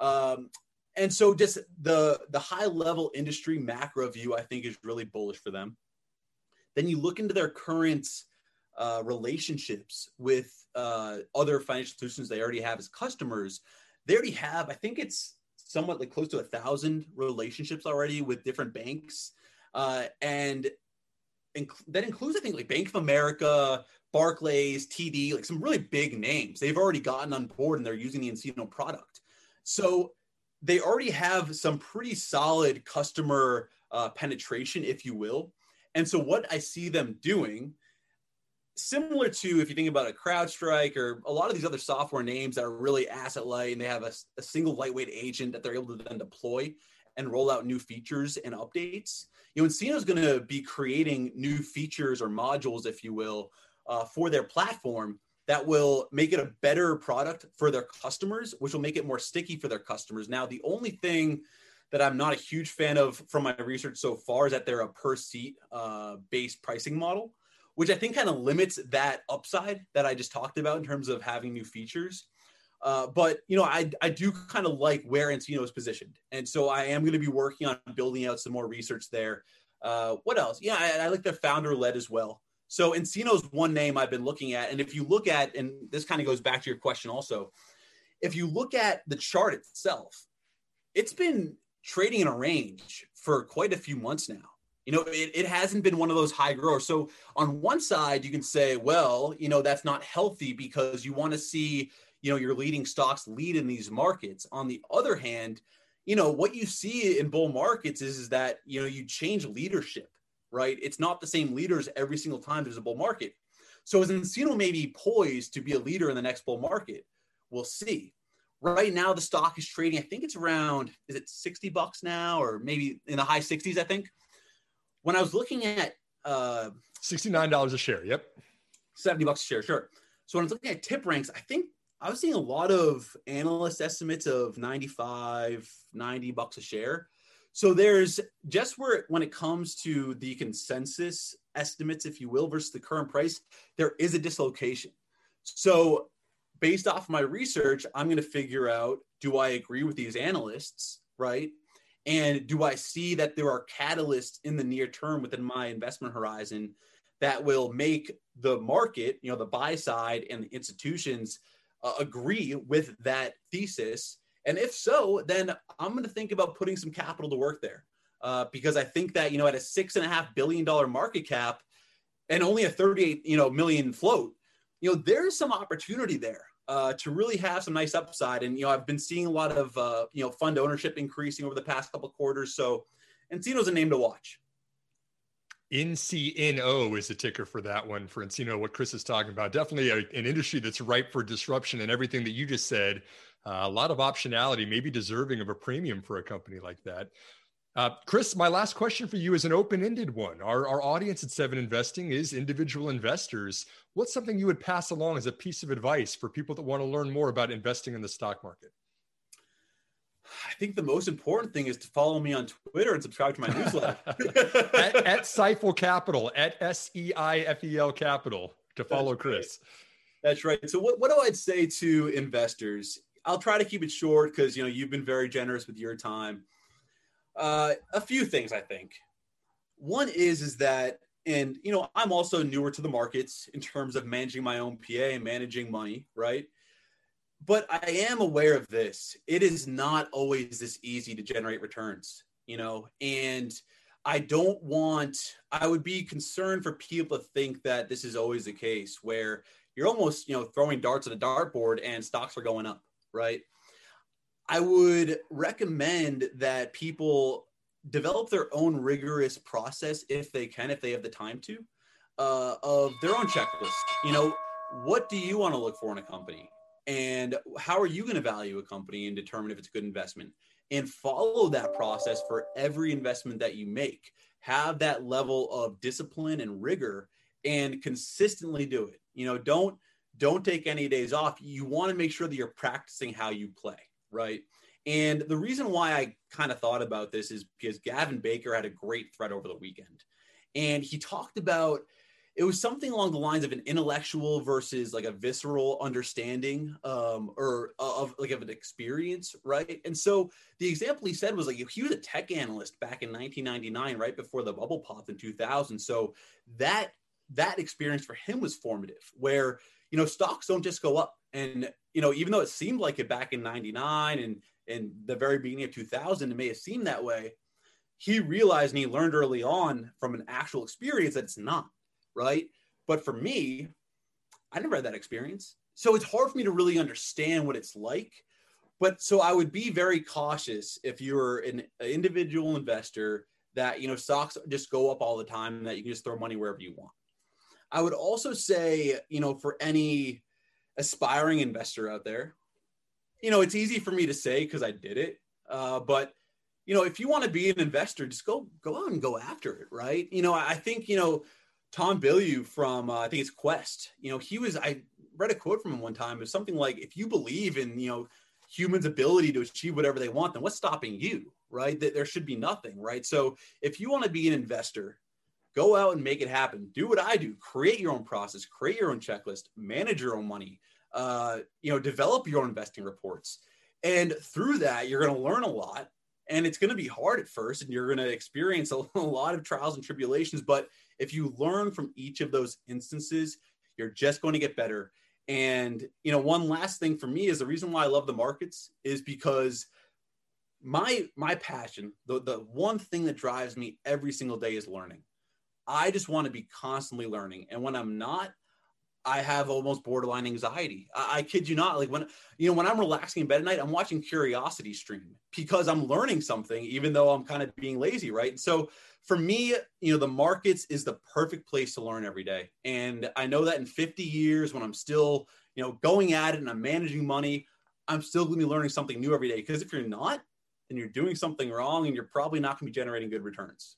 Um, and so just the the high level industry macro view I think is really bullish for them. Then you look into their current uh, relationships with uh, other financial institutions they already have as customers. They already have, I think it's somewhat like close to a thousand relationships already with different banks. Uh, and inc- that includes, I think, like Bank of America, Barclays, TD, like some really big names. They've already gotten on board and they're using the nCino product. So they already have some pretty solid customer uh, penetration, if you will. And so what I see them doing similar to if you think about a CrowdStrike or a lot of these other software names that are really asset light and they have a, a, single lightweight agent that they're able to then deploy and roll out new features and updates. You know, nCino is going to be creating new features or modules, if you will, uh, for their platform that will make it a better product for their customers, which will make it more sticky for their customers. Now, the only thing that I'm not a huge fan of from my research so far is that they're a per seat uh, based pricing model which I think kind of limits that upside that I just talked about in terms of having new features. Uh, but you know, I I do kind of like where nCino is positioned, and so I am going to be working on building out some more research there. Uh, what else? Yeah, I, I like their founder led as well. So nCino's one name I've been looking at, and if you look at, and this kind of goes back to your question also, if you look at the chart itself, it's been trading in a range for quite a few months now. You know, it, it hasn't been one of those high growers. So on one side, you can say, well, you know, that's not healthy because you want to see, you know, your leading stocks lead in these markets. On the other hand, you know, what you see in bull markets is, is that, you know, you change leadership, right? It's not the same leaders every single time there's a bull market. So is nCino maybe poised to be a leader in the next bull market? We'll see. Right now, the stock is trading, I think it's around, is it 60 bucks now or maybe in the high 60s, I think. When I was looking at uh, $69 a share, yep. 70 bucks a share, sure. So when I was looking at TipRanks, I think I was seeing a lot of analyst estimates of 95, 90 bucks a share. So there's just where when it comes to the consensus estimates, if you will, versus the current price, there is a dislocation. So based off my research, I'm going to figure out do I agree with these analysts, right? And do I see that there are catalysts in the near term within my investment horizon that will make the market, you know, the buy side and the institutions uh, agree with that thesis? And if so, then I'm going to think about putting some capital to work there. Uh, because I think that you know at a six and a half billion dollar market cap and only a 38 you know million float, you know there's some opportunity there uh, to really have some nice upside. And you know I've been seeing a lot of uh, you know fund ownership increasing over the past couple quarters. So nCino's a name to watch. NCNO is the ticker for that one for Encino. What Chris is talking about, definitely a, an industry that's ripe for disruption and everything that you just said. Uh, a lot of optionality, maybe deserving of a premium for a company like that. Uh, Chris, my last question for you is an open ended one. Our, our audience at Seven Investing is individual investors. What's something you would pass along as a piece of advice for people that want to learn more about investing in the stock market? I think the most important thing is to follow me on Twitter and subscribe to my newsletter. at, at Seifel Capital, at S E I F E L Capital, to follow That's Chris. Right. That's right. So, what, what do I say to investors? I'll try to keep it short because you know you've been very generous with your time. Uh, a few things I think. One is is that, and you know, I'm also newer to the markets in terms of managing my own PA and managing money, right? But I am aware of this. It is not always this easy to generate returns, you know, and I don't want. I would be concerned for people to think that this is always the case, where you're almost, you know, throwing darts at a dartboard and stocks are going up, right? I would recommend that people develop their own rigorous process if they can, if they have the time to, uh, of their own checklist. You know, what do you want to look for in a company? And how are you going to value a company and determine if it's a good investment? And follow that process for every investment that you make. Have that level of discipline and rigor and consistently do it. You know, don't don't take any days off. You want to make sure that you're practicing how you play right? And the reason why I kind of thought about this is because Gavin Baker had a great thread over the weekend. And he talked about it was something along the lines of an intellectual versus like a visceral understanding um, or of like of an experience, right? And so the example he said was like he was a tech analyst back in 1999, right before the bubble popped in 2000. So that that experience for him was formative, where you know stocks don't just go up, and you know, even though it seemed like it back in 99 and in the very beginning of 2000, it may have seemed that way. He realized and he learned early on from an actual experience that it's not, right? But for me, I never had that experience. So it's hard for me to really understand what it's like. But so I would be very cautious if you're an individual investor that, you know, stocks just go up all the time and that you can just throw money wherever you want. I would also say, you know, for any aspiring investor out there, you know, it's easy for me to say because I did it. Uh, but you know, if you want to be an investor, just go go out and go after it, right? You know, I think you know Tom Bilyeu from uh, I think it's Quest. You know, he was I read a quote from him one time. It's something like, "If you believe in you know humans' ability to achieve whatever they want, then what's stopping you?" Right? That there should be nothing, right? So if you want to be an investor, go out and make it happen. Do what I do. Create your own process. Create your own checklist. Manage your own money uh, you know, develop your own investing reports. And through that, you're going to learn a lot. And it's going to be hard at first, and you're going to experience a, a lot of trials and tribulations. But if you learn from each of those instances, you're just going to get better. And you know, one last thing for me is the reason why I love the markets is because my my passion, the the one thing that drives me every single day is learning. I just want to be constantly learning. And when I'm not, I have almost borderline anxiety. I, I, kid you not. Like when you know when I'm relaxing in bed at night, I'm watching Curiosity Stream because I'm learning something, even though I'm kind of being lazy, right? So for me, you know, the markets is the perfect place to learn every day. And I know that in 50 years, when I'm still, you know, going at it and I'm managing money, I'm still going to be learning something new every day. Because if you're not, then you're doing something wrong and you're probably not going to be generating good returns.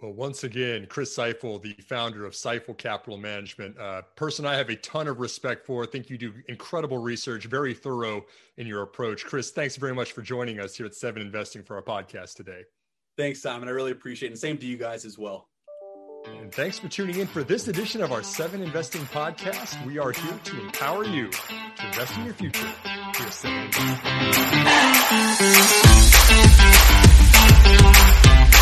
Well, once again, Chris Seifel, the founder of Seifel Capital Management, uh, person I have a ton of respect for. I think you do incredible research, very thorough in your approach. Chris, thanks very much for joining us here at Seven Investing for our podcast today. Thanks, Simon. I really appreciate it. And same to you guys as well. And thanks for tuning in for this edition of our Seven Investing Podcast. We are here to empower you to invest in your future. Here's Seven